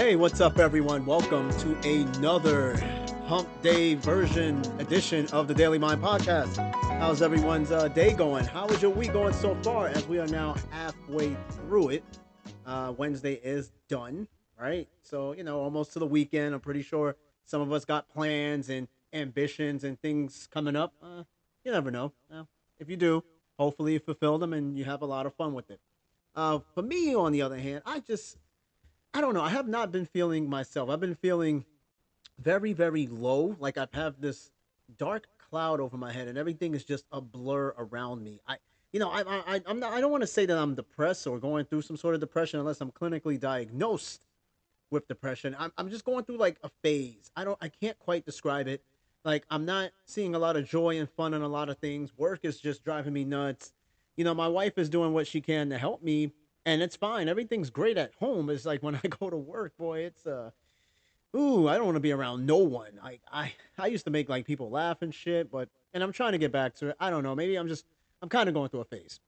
Hey, what's up, everyone? Welcome to another Hump Day version edition of the Daily Mind Podcast. How's everyone's uh, day going? How is your week going so far? As we are now halfway through it, uh, Wednesday is done, right? So you know, almost to the weekend. I'm pretty sure some of us got plans and ambitions and things coming up. Uh, you never know. If you do, hopefully you fulfill them and you have a lot of fun with it. Uh, for me, on the other hand, I just I don't know. I have not been feeling myself. I've been feeling very, very low. Like I have this dark cloud over my head, and everything is just a blur around me. I, you know, I, I, I'm not. I don't want to say that I'm depressed or going through some sort of depression unless I'm clinically diagnosed with depression. I'm, I'm just going through like a phase. I don't. I can't quite describe it. Like I'm not seeing a lot of joy and fun in a lot of things. Work is just driving me nuts. You know, my wife is doing what she can to help me and it's fine. Everything's great at home. It's like when I go to work, boy, it's uh ooh, I don't want to be around no one. I I I used to make like people laugh and shit, but and I'm trying to get back to it. I don't know. Maybe I'm just I'm kind of going through a phase.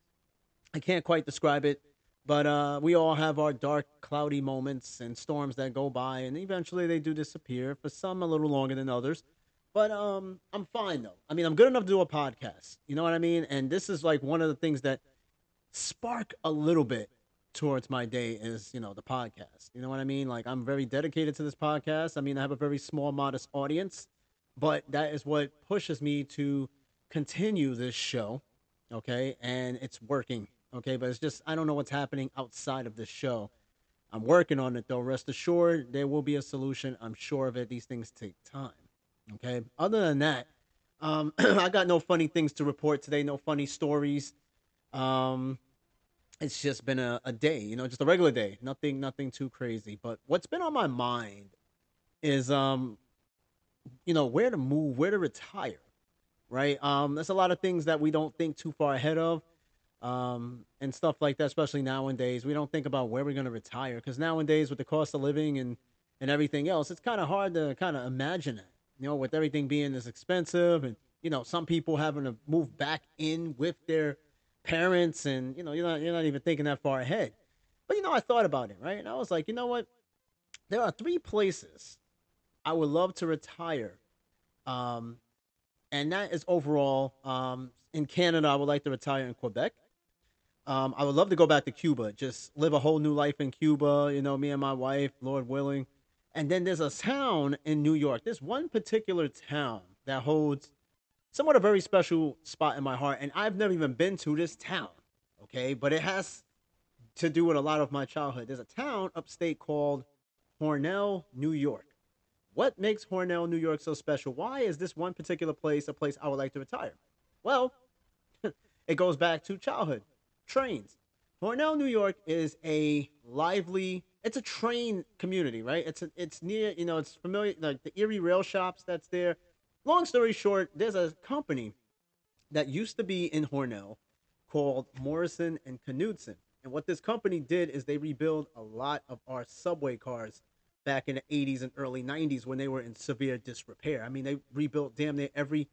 I can't quite describe it, but uh we all have our dark, cloudy moments and storms that go by and eventually they do disappear. For some a little longer than others. But um I'm fine though. I mean, I'm good enough to do a podcast. You know what I mean? And this is like one of the things that spark a little bit towards my day is you know the podcast. You know what i mean? Like i'm very dedicated to this podcast. I mean i have a very small modest audience but that is what pushes me to continue this show okay? And it's working okay? But it's just i don't know what's happening outside of this show. I'm working on it though. Rest assured there will be a solution. I'm sure of it. These things take time okay? Other than that um i got no funny things to report today no funny stories. Um it's just been a, a day, you know, just a regular day. Nothing nothing too crazy. But what's been on my mind is um you know, where to move, where to retire. Right? Um there's a lot of things that we don't think too far ahead of. Um and stuff like that, especially nowadays. We don't think about where we're gonna retire. Because nowadays with the cost of living and and everything else, it's kind of hard to kind of imagine it. You know, with everything being as expensive and you know, some people having to move back in with their parents and you know you're not you're not even thinking that far ahead. But you know i thought about it right? And i was like you know what? There are three places i would love to retire um and that is overall um in canada i would like to retire in quebec. Um i would love to go back to cuba just live a whole new life in cuba you know me and my wife lord willing. And then there's a town in new york. There's one particular town that holds somewhat a very special spot in my heart. And I've never even been to this town, okay? But it has to do with a lot of my childhood. There's a town upstate called Hornell, New York. What makes Hornell, New York so special? Why is this one particular place a place I would like to retire? Well, it goes back to childhood. Trains. Hornell, New York is a lively, it's a train community, right? It's a, it's near, you know, it's familiar, like the Erie rail shops that's there long story short, there's a company that used to be in Hornell called Morrison and Knudsen. And what this company did is they rebuilt a lot of our subway cars back in the 80s and early 90s when they were in severe disrepair. I mean, they rebuilt damn near every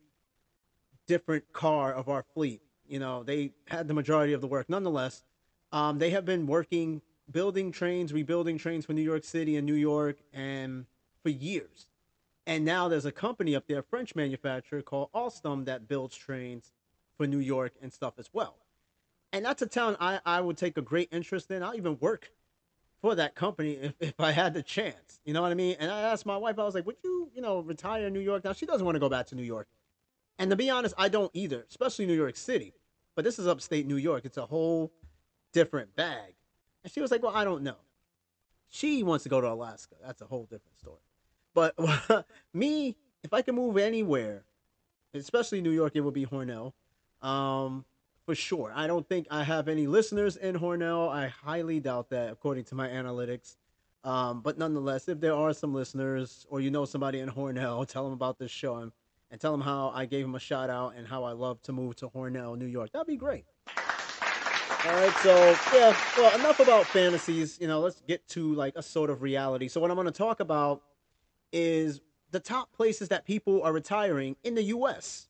different car of our fleet. You know, they had the majority of the work. Nonetheless, um, they have been working, building trains, rebuilding trains for New York City and New York, and for years. And now there's a company up there, French manufacturer called Alstom that builds trains for New York and stuff as well. And that's a town I, I would take a great interest in. I'll even work for that company if, if I had the chance. You know what I mean? And I asked my wife, I was like, would you, you know, retire in New York? Now she doesn't want to go back to New York. And to be honest, I don't either, especially New York City. But this is upstate New York. It's a whole different bag. And she was like, well, I don't know. She wants to go to Alaska. That's a whole different story. But me, if I can move anywhere, especially New York, it would be Hornell. Um, for sure. I don't think I have any listeners in Hornell. I highly doubt that, according to my analytics. Um, but nonetheless, if there are some listeners or you know somebody in Hornell, tell them about this show and, and tell them how I gave them a shout out and how I love to move to Hornell, New York. That'd be great. All right, so yeah, well, enough about fantasies. You know, let's get to like a sort of reality. So, what I'm going to talk about is the top places that people are retiring in the U.S.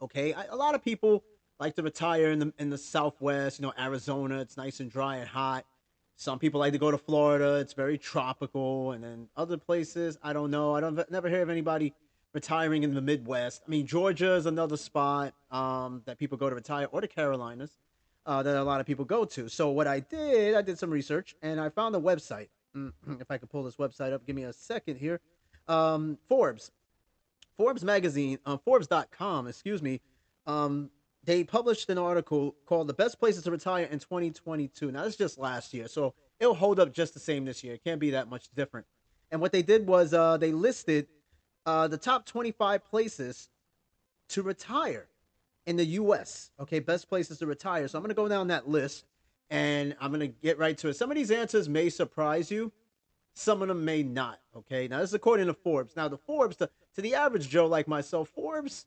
Okay, I, a lot of people like to retire in the in the Southwest. You know, Arizona. It's nice and dry and hot. Some people like to go to Florida. It's very tropical, and then other places, I don't know. I don't never hear of anybody retiring in the Midwest. I mean, Georgia is another spot um, that people go to retire, or the Carolinas uh, that a lot of people go to. So what I did, I did some research, and I found a website. If I could pull this website up, give me a second here. Um, Forbes, Forbes magazine, uh, Forbes.com, excuse me. Um, they published an article called "The Best Places to Retire in 2022." Now, this is just last year, so it'll hold up just the same this year. It can't be that much different. And what they did was uh, they listed uh, the top 25 places to retire in the U.S. Okay, best places to retire. So I'm going to go down that list and I'm going to get right to it. Some of these answers may surprise you, some of them may not. Okay, now this is according to Forbes. Now, the Forbes, to, to the average Joe like myself, Forbes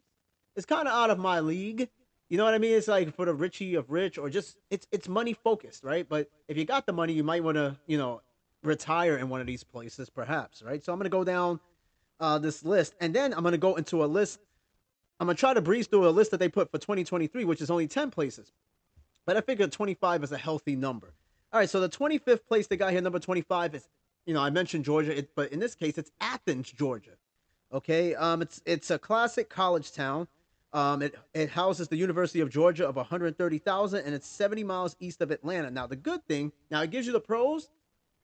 is kind of out of my league. You know what I mean? It's like for the richie of rich, or just it's it's money focused, right? But if you got the money, you might want to, you know, retire in one of these places, perhaps, right? So I'm gonna go down uh, this list, and then I'm gonna go into a list. I'm gonna try to breeze through a list that they put for 2023, which is only 10 places, but I figure 25 is a healthy number. All right, so the 25th place they got here, number 25 is, you know, I mentioned Georgia, it, but in this case, it's Athens, Georgia. Okay, um, it's it's a classic college town. Um, it it houses the University of Georgia of 130,000, and it's 70 miles east of Atlanta. Now, the good thing, now it gives you the pros,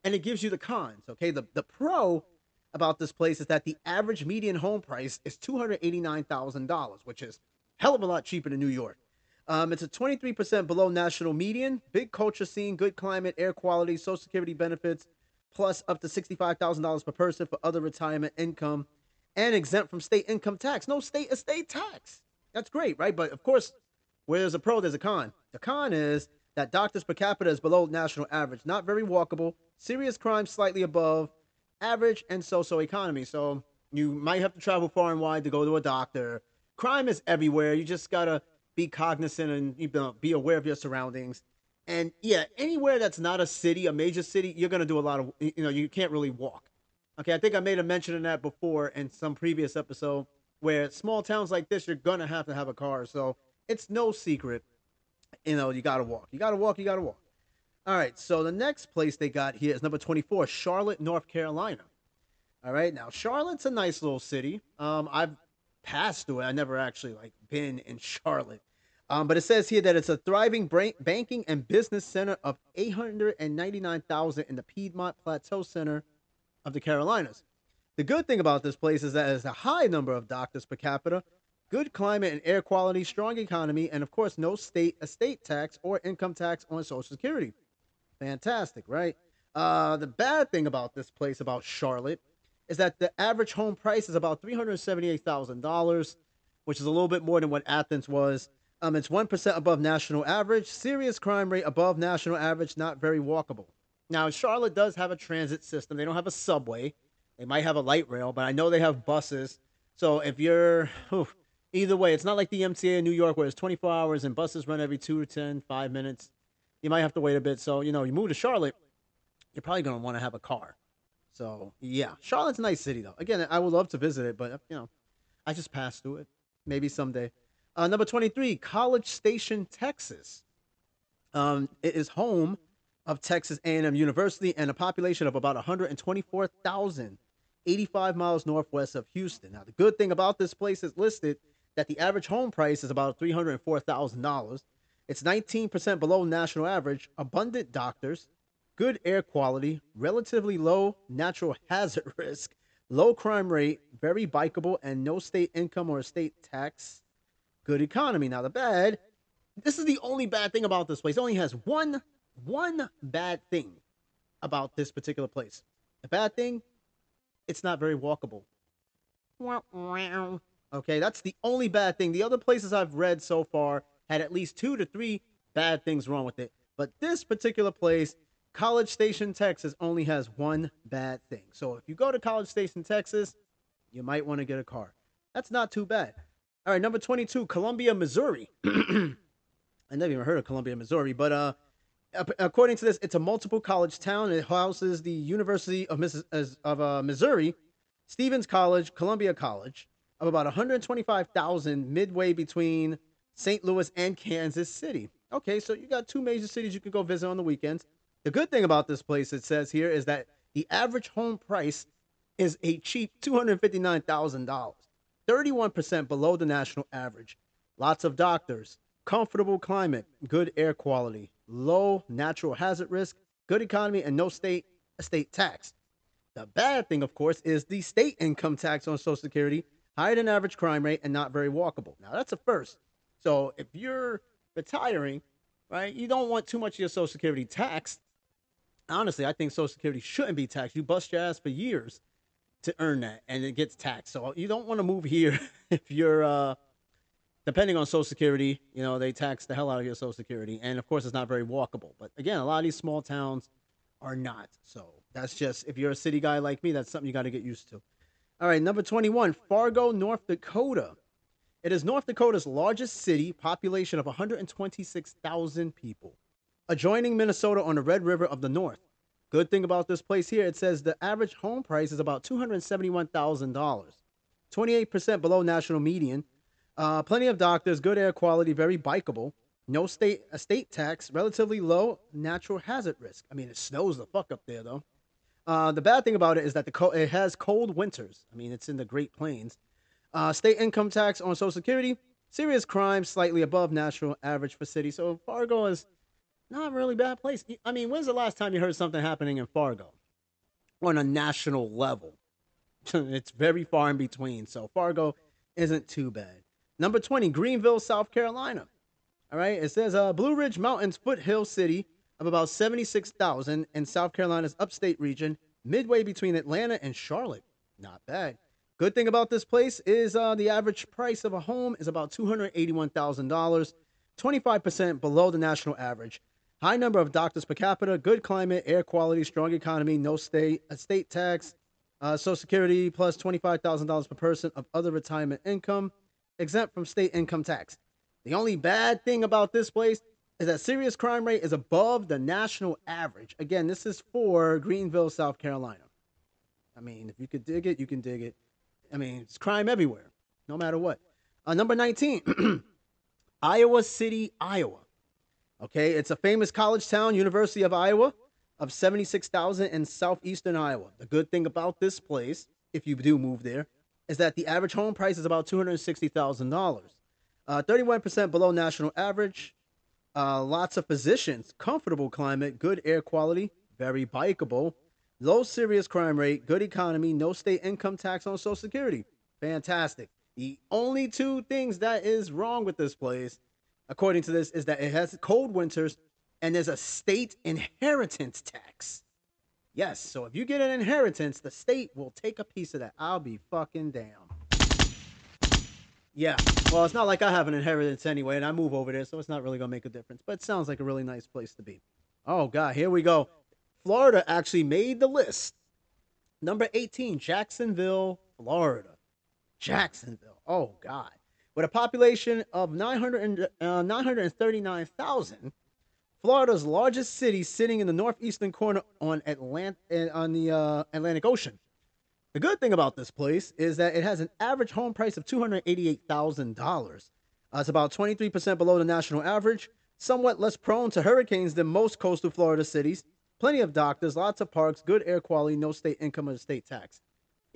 and it gives you the cons. Okay, the the pro about this place is that the average median home price is $289,000, which is hell of a lot cheaper than New York. Um, it's a 23% below national median. Big culture scene, good climate, air quality, social security benefits, plus up to $65,000 per person for other retirement income, and exempt from state income tax. No state estate tax. That's great, right? But of course, where there's a pro, there's a con. The con is that doctors per capita is below national average, not very walkable, serious crime slightly above, average and so-so economy. So you might have to travel far and wide to go to a doctor. Crime is everywhere. You just gotta be cognizant and you know, be aware of your surroundings. And yeah, anywhere that's not a city, a major city, you're gonna do a lot of you know, you can't really walk. Okay, I think I made a mention of that before in some previous episode where small towns like this, you're gonna have to have a car. So it's no secret. You know, you gotta walk. You gotta walk, you gotta walk. All right, so the next place they got here is number 24, Charlotte, North Carolina. All right, now Charlotte's a nice little city. Um, I've passed through it. I never actually like been in Charlotte. Um, but it says here that it's a thriving banking and business center of 899,000 in the Piedmont Plateau Center of the Carolinas. The good thing about this place is that it's a high number of doctors per capita, good climate and air quality, strong economy, and of course, no state estate tax or income tax on Social Security. Fantastic, right? Uh, the bad thing about this place, about Charlotte, is that the average home price is about $378,000, which is a little bit more than what Athens was. Um, it's 1% above national average. Serious crime rate above national average, not very walkable. Now, Charlotte does have a transit system. They don't have a subway. They might have a light rail, but I know they have buses. So if you're, whew, either way, it's not like the MTA in New York where it's 24 hours and buses run every two or 10, five minutes you might have to wait a bit. So, you know, you move to Charlotte, you're probably going to want to have a car. So, yeah, Charlotte's a nice city, though. Again, I would love to visit it, but, you know, I just passed through it. Maybe someday. Uh, number 23, College Station, Texas. Um, it is home of Texas A&M University and a population of about 124,000, 85 miles northwest of Houston. Now, the good thing about this place is listed that the average home price is about $304,000 it's 19% below national average, abundant doctors, good air quality, relatively low natural hazard risk, low crime rate, very bikeable, and no state income or state tax. Good economy. Now, the bad, this is the only bad thing about this place. It only has one, one bad thing about this particular place. The bad thing, it's not very walkable. Okay, that's the only bad thing. The other places I've read so far, had at least two to three bad things wrong with it. But this particular place, College Station, Texas, only has one bad thing. So if you go to College Station, Texas, you might want to get a car. That's not too bad. All right, number 22, Columbia, Missouri. I never even heard of Columbia, Missouri, but uh, according to this, it's a multiple college town. It houses the University of, Miss- of uh, Missouri, Stephens College, Columbia College, of about 125,000 midway between St. Louis and Kansas City. Okay, so you got two major cities you can go visit on the weekends. The good thing about this place, it says here, is that the average home price is a cheap $259,000, 31% below the national average. Lots of doctors, comfortable climate, good air quality, low natural hazard risk, good economy, and no state estate tax. The bad thing, of course, is the state income tax on Social Security, higher than average crime rate, and not very walkable. Now, that's a first. So if you're retiring, right, you don't want too much of your Social Security taxed. Honestly, I think Social Security shouldn't be taxed. You bust your ass for years to earn that, and it gets taxed. So you don't want to move here if you're uh, depending on Social Security, you know, they tax the hell out of your Social Security. And of course, it's not very walkable. But again, a lot of these small towns are not. So that's just, if you're a city guy like me, that's something you got to get used to. All right, number 21, Fargo, North Dakota. It is North Dakota's largest city, population of 126,000 people, adjoining Minnesota on the Red River of the North. Good thing about this place here, it says the average home price is about $271,000, 28% below national median uh, plenty of doctors, good air quality, very bikeable. No state estate tax, relatively low natural hazard risk. I mean, it snows the fuck up there though. Uh, the bad thing about it is that the co- it has cold winters. I mean, it's in the Great Plains. Uh, state income tax on Social Security, serious crime slightly above national average for city. So Fargo is not really bad place. I mean, when's the last time you heard something happening in Fargo on a national level? it's very far in between. So Fargo isn't too bad. Number 20, Greenville, South Carolina. All right, it says uh, Blue Ridge Mountains, foothill city of about 76,000 in South Carolina's upstate region, midway between Atlanta and Charlotte. Not bad. Good thing about this place is uh, the average price of a home is about $281,000, 25% below the national average. High number of doctors per capita, good climate, air quality, strong economy, no state estate tax, uh, Social Security plus $25,000 per person of other retirement income exempt from state income tax. The only bad thing about this place is that serious crime rate is above the national average. Again, this is for Greenville, South Carolina. I mean, if you could dig it, you can dig it. I mean, it's crime everywhere, no matter what. Uh, number 19, Iowa City, Iowa. Okay, it's a famous college town, University of Iowa, of 76,000 in southeastern Iowa. The good thing about this place, if you do move there, is that the average home price is about $260,000, uh, 31% below national average. Uh, lots of positions, comfortable climate, good air quality, very bikeable, low serious crime rate, good economy, no state income tax on Social Security. Fantastic. The only two things that is wrong with this place, according to this, is that it has cold winters and there's a state inheritance tax. Yes, so if you get an inheritance, the state will take a piece of that. I'll be fucking down. Yeah, well, it's not like I have an inheritance anyway, and I move over there, so it's not really gonna make a difference. But it sounds like a really nice place to be. Oh god, here we go. Florida actually made the list. Number 18, Jacksonville, Florida. Jacksonville. Oh god. With a population of 900 uh, 939,000, Florida's largest city, sitting in the northeastern corner on Atlant- eh, on the uh, Atlantic Ocean. The good thing about this place is that it has an average home price of $288,000. Uh, it's about 23% below the national average, somewhat less prone to hurricanes than most coastal Florida cities. Plenty of doctors, lots of parks, good air quality, no state income or state tax.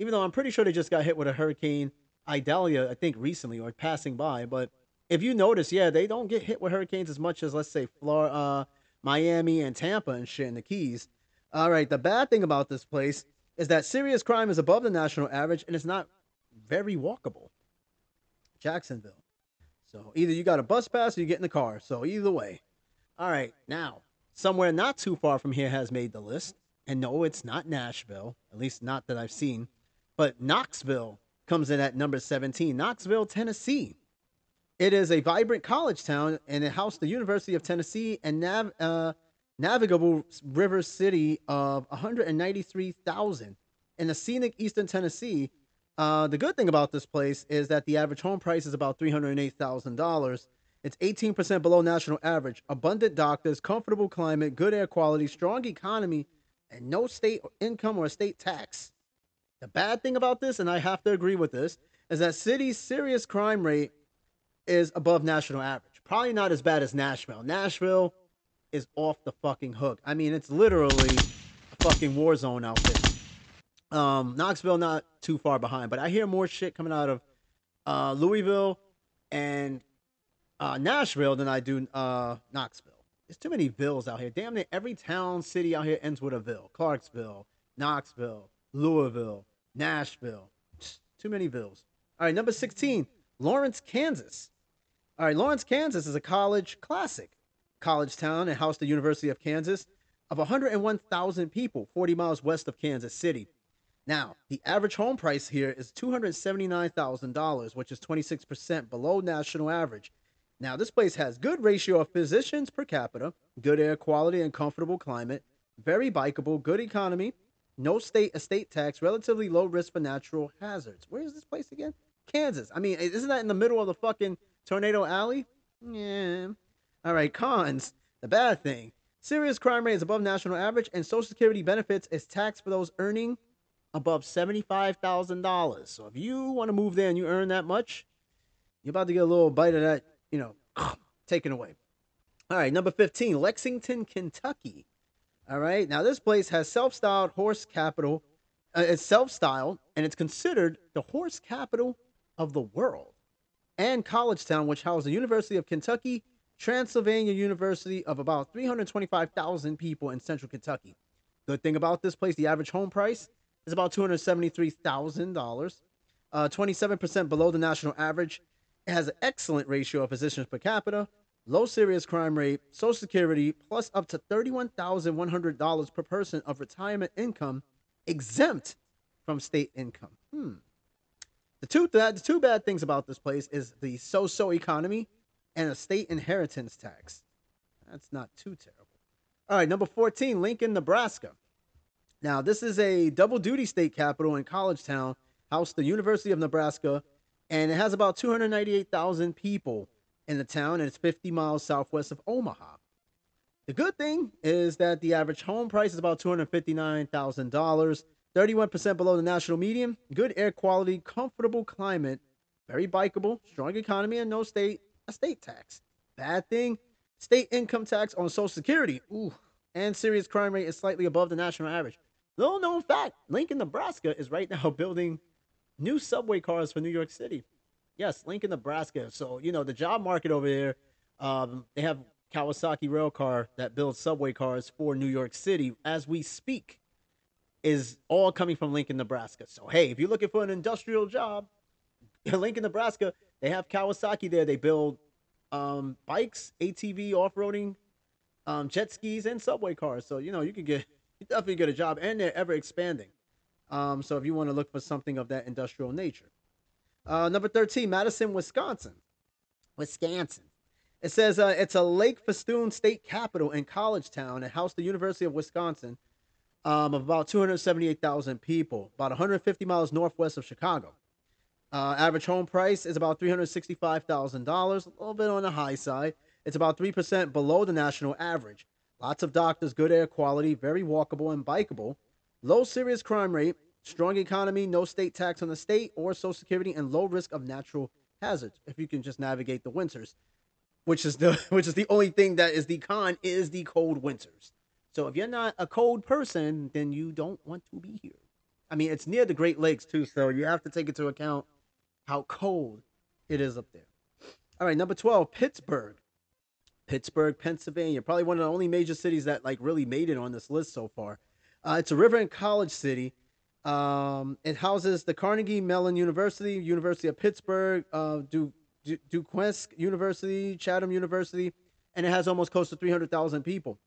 Even though I'm pretty sure they just got hit with a hurricane Idalia, I think recently or passing by, but if you notice, yeah, they don't get hit with hurricanes as much as let's say Florida, uh, Miami, and Tampa and shit in the Keys. All right, the bad thing about this place is that serious crime is above the national average and it's not very walkable. Jacksonville. So either you got a bus pass or you get in the car. So either way. All right, now somewhere not too far from here has made the list. And no, it's not Nashville, at least not that I've seen. But Knoxville comes in at number 17. Knoxville, Tennessee. It is a vibrant college town, and it houses the University of Tennessee and nav- uh, navigable river city of 193,000 in the scenic eastern Tennessee. Uh, the good thing about this place is that the average home price is about $308,000. It's 18% below national average. Abundant doctors, comfortable climate, good air quality, strong economy, and no state income or state tax. The bad thing about this, and I have to agree with this, is that city's serious crime rate is above national average. Probably not as bad as Nashville. Nashville, is off the fucking hook. I mean, it's literally a fucking war zone out there. Um, Knoxville not too far behind, but I hear more shit coming out of uh, Louisville and uh, Nashville than I do uh, Knoxville. There's too many vills out here. Damn it, every town, city out here ends with a ville. Clarksville, Knoxville, Louisville, Nashville. Too many vills. All right, number 16, Lawrence, Kansas. All right, Lawrence, Kansas is a college classic college town and housed the University of Kansas of 101,000 people, 40 miles west of Kansas City. Now, the average home price here is $279,000, which is 26% below national average. Now, this place has good ratio of physicians per capita, good air quality and comfortable climate, very bikeable, good economy, no state estate tax, relatively low risk for natural hazards. Where is this place again? Kansas. I mean, isn't that in the middle of the fucking tornado alley? Yeah. All right, cons. The bad thing. Serious crime rate is above national average, and Social Security benefits is taxed for those earning above $75,000. So if you want to move there and you earn that much, you're about to get a little bite of that, you know, taken away. All right, number 15, Lexington, Kentucky. All right, now this place has self styled horse capital. Uh, it's self styled, and it's considered the horse capital of the world. And college town, which houses the University of Kentucky, Transylvania University of about 325,000 people in central Kentucky. Good thing about this place, the average home price is about $273,000, uh, 27% below the national average. It has an excellent ratio of physicians per capita, low serious crime rate, Social Security, plus up to $31,100 per person of retirement income exempt from state income. Hmm. The two, th- the two bad things about this place is the so-so economy and a state inheritance tax. That's not too terrible. All right, number 14, Lincoln, Nebraska. Now, this is a double duty state capital in college town, housed the University of Nebraska, and it has about 298,000 people in the town, and it's 50 miles southwest of Omaha. The good thing is that the average home price is about $259,000, 31% below the national median, good air quality, comfortable climate, very bikeable, strong economy, and no state estate tax. Bad thing, state income tax on Social Security, ooh, and serious crime rate is slightly above the national average. Little known fact Lincoln, Nebraska is right now building new subway cars for New York City. Yes, Lincoln, Nebraska. So, you know, the job market over there, um, they have Kawasaki Railcar that builds subway cars for New York City as we speak, is all coming from Lincoln, Nebraska. So, hey, if you're looking for an industrial job, Lincoln, Nebraska, they have Kawasaki there. They build um, bikes, ATV, off roading, um, jet skis, and subway cars. So, you know, you can get you definitely get a job, and they're ever expanding. Um, so if you want to look for something of that industrial nature. Uh, number 13, Madison, Wisconsin. Wisconsin. It says uh, it's a lake festoon state capital and college town and housed the University of Wisconsin um, of about 278,000 people, about 150 miles northwest of Chicago. Uh, average home price is about $365,000, a little bit on the high side. It's about 3% below the national average. Lots of doctors, good air quality, very walkable and bikeable. Low serious crime rate, strong economy, no state tax on the state or Social Security, and low risk of natural hazards. If you can just navigate the winters, which is the which is the only thing that is the con is the cold winters. So if you're not a cold person, then you don't want to be here. I mean, it's near the Great Lakes too, so you have to take into account how cold it is up there. All right, number 12, Pittsburgh. Pittsburgh, Pennsylvania, probably one of the only major cities that like really made it on this list so far. Uh, it's a river and college city. Um, it houses the Carnegie Mellon University, University of Pittsburgh, uh, du- du- Duquesne University, Chatham University, and it has almost close to 300,000 people.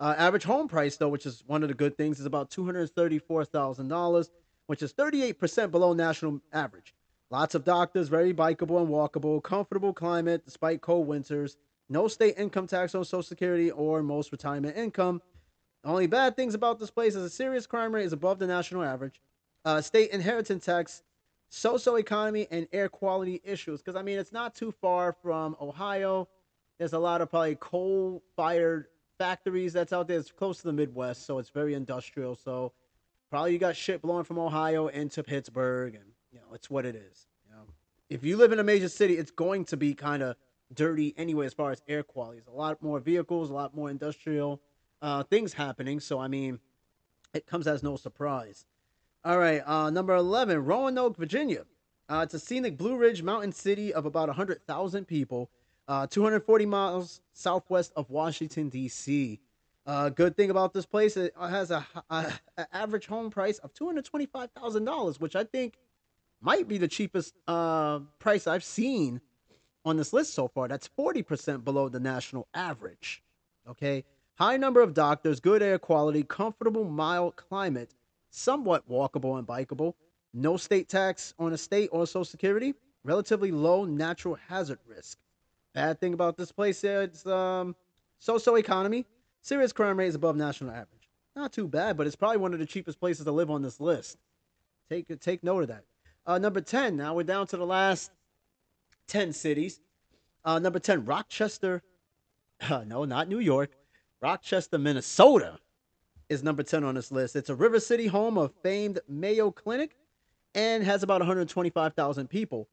Uh, average home price, though, which is one of the good things, is about $234,000, which is 38% below national average. Lots of doctors, very bikeable and walkable, comfortable climate despite cold winters, no state income tax on Social Security or most retirement income. Only bad things about this place is a serious crime rate is above the national average. Uh, state inheritance tax, socio economy, and air quality issues. Because I mean, it's not too far from Ohio. There's a lot of probably coal fired factories that's out there. It's close to the Midwest, so it's very industrial. So probably you got shit blowing from Ohio into Pittsburgh, and you know it's what it is. You know, if you live in a major city, it's going to be kind of dirty anyway as far as air quality. There's a lot more vehicles, a lot more industrial uh, things happening. So I mean, it comes as no surprise. All right, uh, number eleven, Roanoke, Virginia. Uh, it's a scenic Blue Ridge mountain city of about 100,000 people, uh, 240 miles southwest of Washington, D.C. Uh, good thing about this place, it has a, a, a average home price of $225,000, which I think might be the cheapest uh, price I've seen on this list so far. That's 40% below the national average. Okay. High number of doctors, good air quality, comfortable, mild climate, somewhat walkable and bikeable. No state tax on a state or Social Security. Relatively low natural hazard risk. Bad thing about this place is it's um, so-so economy. Serious crime rate is above national average. Not too bad, but it's probably one of the cheapest places to live on this list. Take take note of that. Uh, number 10. Now we're down to the last 10 cities. Uh, number 10, Rochester. Uh, no, not New York. Rochester, Minnesota is number 10 on this list. It's a River City home of famed Mayo Clinic and has about 125,000 people,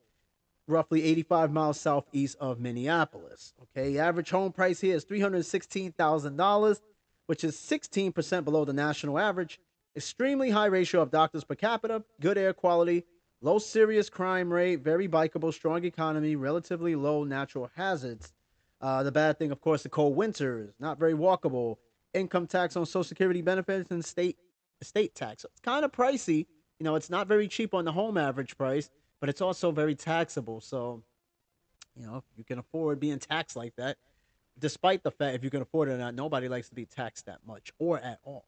roughly 85 miles southeast of Minneapolis. Okay, average home price here is $316,000, which is 16% below the national average. Extremely high ratio of doctors per capita, good air quality, low serious crime rate, very bikeable, strong economy, relatively low natural hazards. Uh, the bad thing, of course, the cold winters, not very walkable, income tax on Social Security benefits, and state estate tax. So it's kind of pricey you know, it's not very cheap on the home average price, but it's also very taxable. So, you know, you can afford being taxed like that, despite the fact if you can afford it or not, nobody likes to be taxed that much or at all.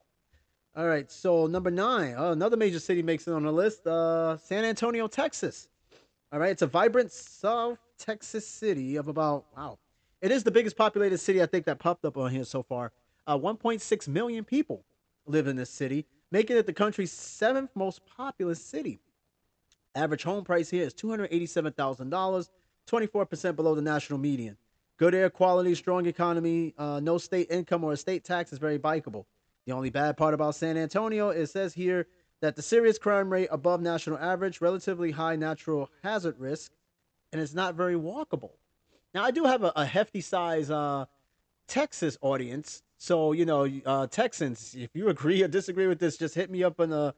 All right, so number nine, oh, another major city makes it on the list. Uh, San Antonio, Texas. All right, it's a vibrant South Texas city of about wow, it is the biggest populated city I think that popped up on here so far. Uh, 1.6 million people live in this city making it the country's seventh most populous city. Average home price here is $287,000, 24% below the national median. Good air quality, strong economy, uh, no state income or estate tax is very bikeable. The only bad part about San Antonio, it says here that the serious crime rate above national average, relatively high natural hazard risk, and it's not very walkable. Now, I do have a, a hefty size uh, Texas audience, so you know, uh, Texans, if you agree or disagree with this, just hit me up on the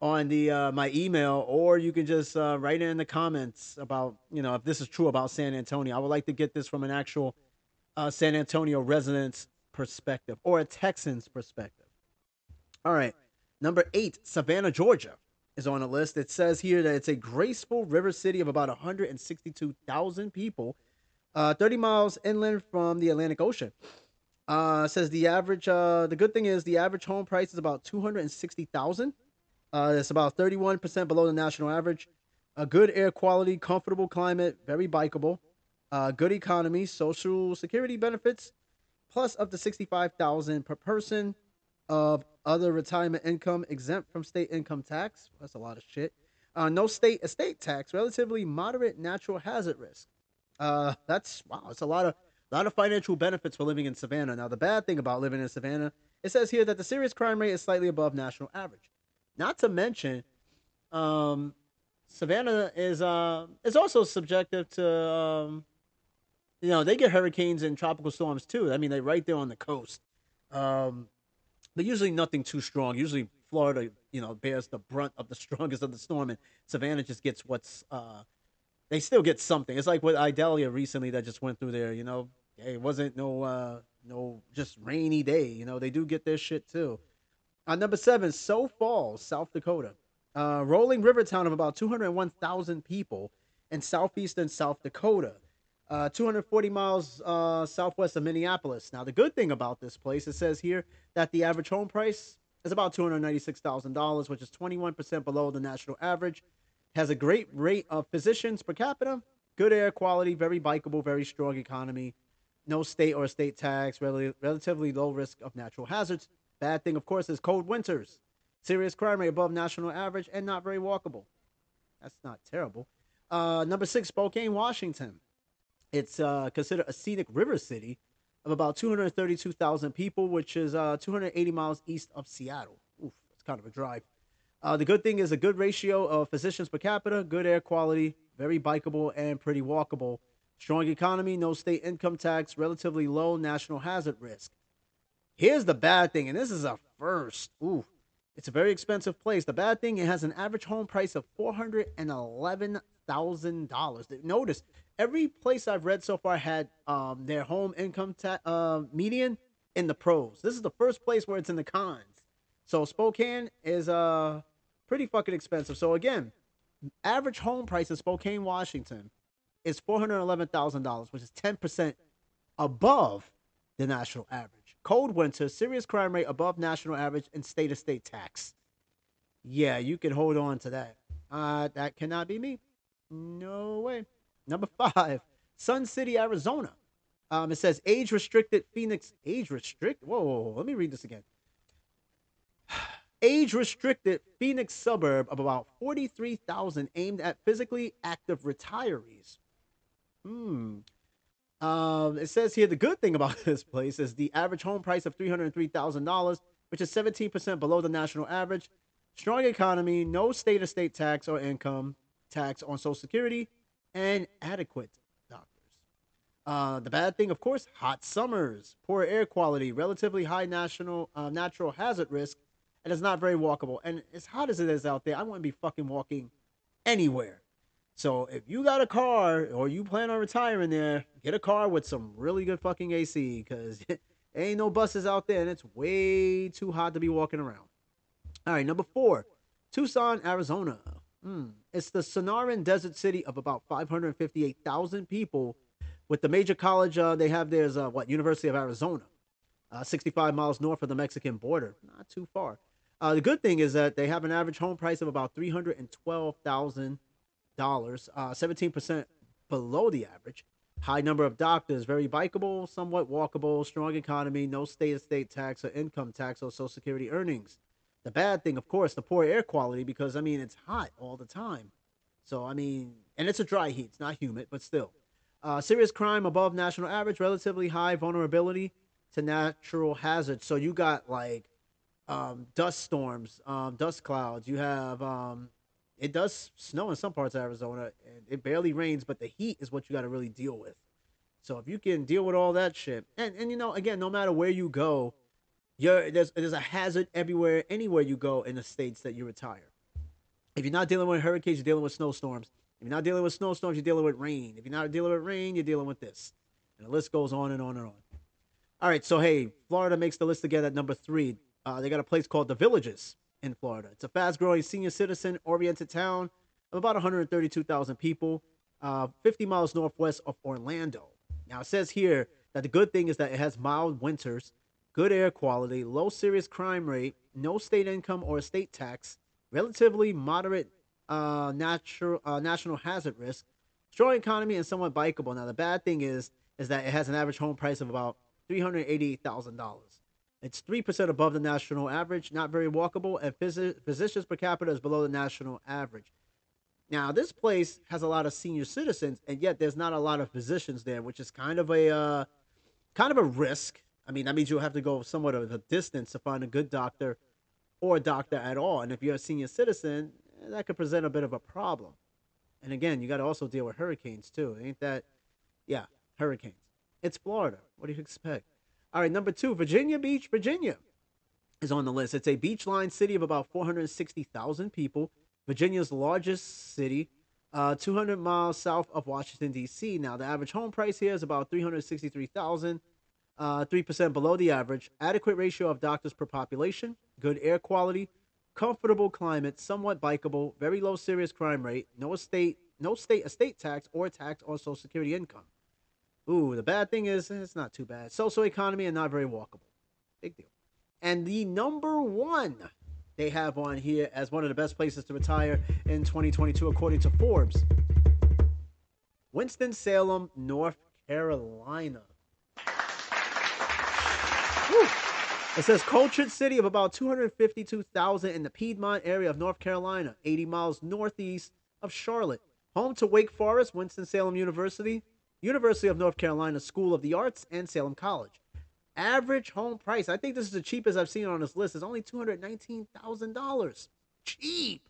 on the uh, my email, or you can just uh, write it in the comments about you know if this is true about San Antonio. I would like to get this from an actual uh, San Antonio resident's perspective or a Texan's perspective. All right, number eight, Savannah, Georgia, is on the list. It says here that it's a graceful river city of about 162,000 people, uh, 30 miles inland from the Atlantic Ocean. Uh, says the average. Uh, the good thing is the average home price is about two hundred and sixty thousand. Uh, it's about thirty-one percent below the national average. A good air quality, comfortable climate, very bikeable. Uh, good economy, social security benefits, plus up to sixty-five thousand per person of other retirement income exempt from state income tax. That's a lot of shit. Uh, no state estate tax, relatively moderate natural hazard risk. Uh, that's wow. It's a lot of a lot of financial benefits for living in Savannah. Now, the bad thing about living in Savannah, it says here that the serious crime rate is slightly above national average. Not to mention, um, Savannah is uh, is also subjective to, um, you know, they get hurricanes and tropical storms too. I mean, they're right there on the coast. Um, but usually nothing too strong. Usually Florida, you know, bears the brunt of the strongest of the storm, and Savannah just gets what's. Uh, they still get something. It's like with Idalia recently that just went through there. You know, it wasn't no uh no just rainy day. You know, they do get their shit too. On number seven, Sioux Falls, South Dakota. Uh, rolling river town of about 201,000 people in southeastern South Dakota. Uh, 240 miles uh, southwest of Minneapolis. Now, the good thing about this place, it says here that the average home price is about $296,000, which is 21% below the national average. Has a great rate of physicians per capita, good air quality, very bikeable, very strong economy no state or state tax, rel- relatively low risk of natural hazards. Bad thing, of course, is cold winters, serious crime rate above national average, and not very walkable. That's not terrible. Uh, number six, Spokane, Washington. It's uh, considered a scenic river city of about 232,000 people, which is uh, 280 miles east of Seattle. Oof, it's kind of a drive. Uh, the good thing is a good ratio of physicians per capita, good air quality, very bikeable, and pretty walkable Strong economy, no state income tax, relatively low national hazard risk. Here's the bad thing, and this is a first. Ooh, it's a very expensive place. The bad thing, it has an average home price of $411,000. Notice, every place I've read so far had um, their home income uh, median in the pros. This is the first place where it's in the cons. So Spokane is uh pretty fucking expensive. So again, average home price in Spokane, Washington is $411,000, which is 10% above the national average. Cold winter, serious crime rate above national average, and state to state tax. Yeah, you can hold on to that. Uh, that cannot be me. No way. Number five, Sun City, Arizona. Um, it says age restricted Phoenix. Age restricted. Whoa, whoa, whoa, let me read this again. Age restricted Phoenix suburb of about 43,000 aimed at physically active retirees. Hmm. Um, it says here the good thing about this place is the average home price of $303,000, which is 17% below the national average. Strong economy, no state or state tax or income tax on Social Security, and adequate doctors. Uh, the bad thing, of course, hot summers, poor air quality, relatively high national uh, natural hazard risk, and it's not very walkable. And as hot as it is out there, I wouldn't be fucking walking anywhere. So if you got a car or you plan on retiring there, get a car with some really good fucking AC because ain't no buses out there and it's way too hot to be walking around. All right, number four, Tucson, Arizona. Mm, it's the Sonoran Desert City of about 558,000 people. With the major college uh, they have there is uh, what University of Arizona, uh, 65 miles north of the Mexican border, not too far. Uh, the good thing is that they have an average home price of about three hundred and twelve thousand dollars, uh, seventeen percent below the average. High number of doctors, very bikeable, somewhat walkable, strong economy, no state-to-state tax or income tax or Social Security earnings. The bad thing, of course, the poor air quality because I mean it's hot all the time. So I mean, and it's a dry heat, it's not humid, but still. Uh, serious crime above national average, relatively high vulnerability to natural hazards. So you got like um, dust storms, um, dust clouds. You have um, it does snow in some parts of Arizona, and it barely rains, but the heat is what you got to really deal with. So if you can deal with all that shit, and and you know, again, no matter where you go, you're there's there's a hazard everywhere, anywhere you go in the states that you retire. If you're not dealing with hurricanes, you're dealing with snowstorms. If you're not dealing with snowstorms, you're dealing with rain. If you're not dealing with rain, you're dealing with this, and the list goes on and on and on. All right, so hey, Florida makes the list again at number three. Uh, they got a place called The Villages in Florida. It's a fast growing senior citizen oriented town of about 132,000 people, uh, 50 miles northwest of Orlando. Now, it says here that the good thing is that it has mild winters, good air quality, low serious crime rate, no state income or estate tax, relatively moderate uh, natural, uh, national hazard risk, strong economy, and somewhat bikeable. Now, the bad thing is is that it has an average home price of about $388,000. It's 3% above the national average, not very walkable, and phys- physicians per capita is below the national average. Now, this place has a lot of senior citizens, and yet there's not a lot of physicians there, which is kind of a uh, kind of a risk. I mean, that means you'll have to go somewhat of a distance to find a good doctor or a doctor at all. And if you're a senior citizen, that could present a bit of a problem. And again, you got to also deal with hurricanes too. Ain't that? Yeah, hurricanes. It's Florida. What do you expect? All right, number two, Virginia Beach, Virginia is on the list. It's a beachline city of about 460,000 people, Virginia's largest city, uh, 200 miles south of Washington, D.C. Now, the average home price here is about 363000 uh, 3% below the average, adequate ratio of doctors per population, good air quality, comfortable climate, somewhat bikeable, very low serious crime rate, no estate, no state estate tax or tax on Social Security income. Ooh, the bad thing is eh, it's not too bad. Social economy and not very walkable. Big deal. And the number one they have on here as one of the best places to retire in 2022, according to Forbes. Winston-Salem, North Carolina. It says cultured city of about 252,000 in the Piedmont area of North Carolina, 80 miles northeast of Charlotte. Home to Wake Forest, Winston-Salem University, University of North Carolina School of the Arts, and Salem College. Average home price, I think this is the cheapest I've seen on this list, is only $219,000. Cheap.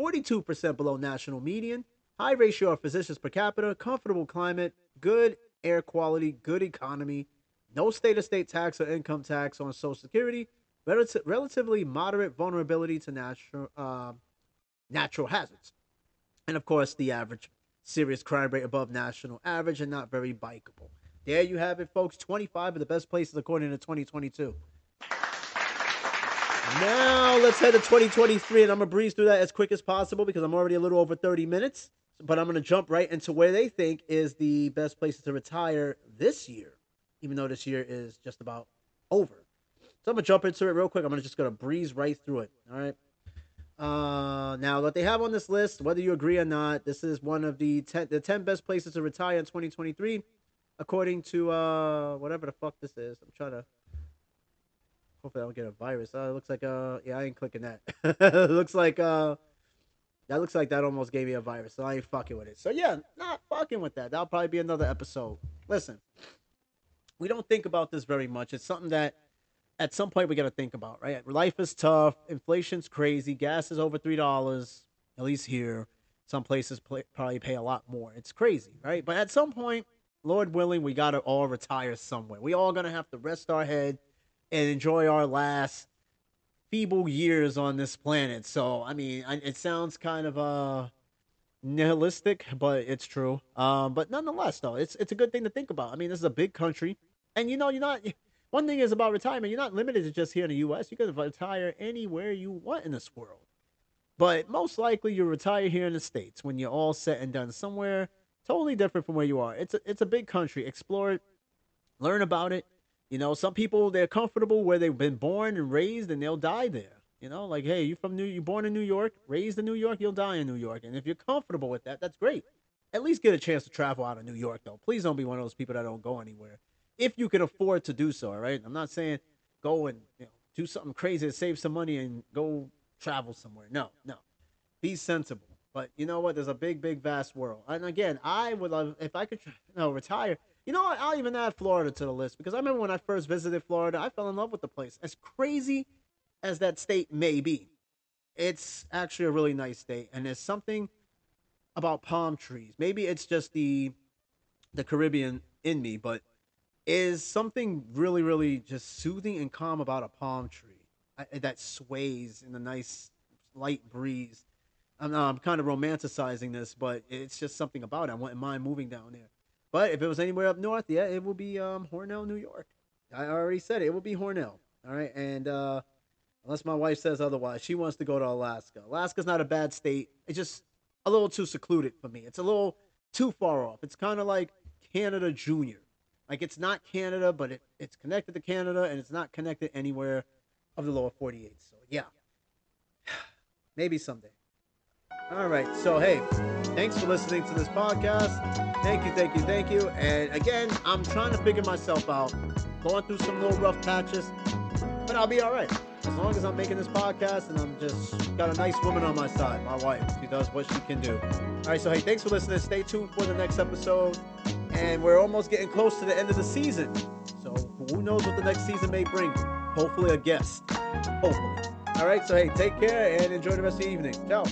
42% below national median. High ratio of physicians per capita, comfortable climate, good air quality, good economy, no state of state tax or income tax on Social Security, relative, relatively moderate vulnerability to natural uh, natural hazards, and of course the average serious crime rate above national average and not very bikeable. There you have it, folks. 25 of the best places according to 2022. Now let's head to 2023, and I'm gonna breeze through that as quick as possible because I'm already a little over 30 minutes. But I'm gonna jump right into where they think is the best places to retire this year, even though this year is just about over. So I'm gonna jump into it real quick. I'm gonna just gonna breeze right through it. All right. Uh, now what they have on this list, whether you agree or not, this is one of the 10 the 10 best places to retire in 2023, according to uh whatever the fuck this is. I'm trying to Hopefully, I don't get a virus. Uh, it looks like uh, yeah, I ain't clicking that. it looks like uh, that looks like that almost gave me a virus, so I ain't fucking with it. So yeah, not fucking with that. That'll probably be another episode. Listen, we don't think about this very much. It's something that at some point we got to think about, right? Life is tough. Inflation's crazy. Gas is over three dollars, at least here. Some places play, probably pay a lot more. It's crazy, right? But at some point, Lord willing, we got to all retire somewhere. We all gonna have to rest our head and enjoy our last feeble years on this planet. So, I mean, it sounds kind of uh nihilistic, but it's true. Um, but nonetheless, though, it's it's a good thing to think about. I mean, this is a big country, and you know, you're not. One thing is about retirement. You're not limited to just here in the U.S. You can retire anywhere you want in this world. But most likely, you retire here in the states when you're all set and done somewhere totally different from where you are. It's a, it's a big country. Explore it, learn about it, you know, some people they're comfortable where they've been born and raised and they'll die there. You know, like hey, you from New You're born in New York, raised in New York, you'll die in New York. And if you're comfortable with that, that's great. At least get a chance to travel out of New York though. Please don't be one of those people that don't go anywhere. If you can afford to do so, all right? I'm not saying go and you know, do something crazy to save some money and go travel somewhere. No, no. Be sensible. But you know what? There's a big, big, vast world. And again, I would love if I could, you know, retire you know what? I'll even add Florida to the list because I remember when I first visited Florida, I fell in love with the place. As crazy as that state may be, it's actually a really nice state, and there's something about palm trees. Maybe it's just the the Caribbean in me, but is something really, really just soothing and calm about a palm tree that sways in a nice light breeze. I'm, I'm kind of romanticizing this, but it's just something about it. I wouldn't mind moving down there. But if it was anywhere up north, yeah, it would be um, Hornell, New York. I already said it. It will be Hornell. All right, and uh, unless my wife says otherwise, she wants to go to Alaska. Alaska's not a bad state. It's just a little too secluded for me. It's a little too far off. It's kind of like Canada Junior. Like it's not Canada, but it, it's connected to Canada, and it's not connected anywhere of the lower 48. So yeah, maybe someday. All right. So, hey, thanks for listening to this podcast. Thank you, thank you, thank you. And again, I'm trying to figure myself out. Going through some little rough patches, but I'll be all right. As long as I'm making this podcast and I'm just got a nice woman on my side, my wife. She does what she can do. All right. So, hey, thanks for listening. Stay tuned for the next episode. And we're almost getting close to the end of the season. So, who knows what the next season may bring? Hopefully, a guest. Hopefully. All right. So, hey, take care and enjoy the rest of the evening. Ciao.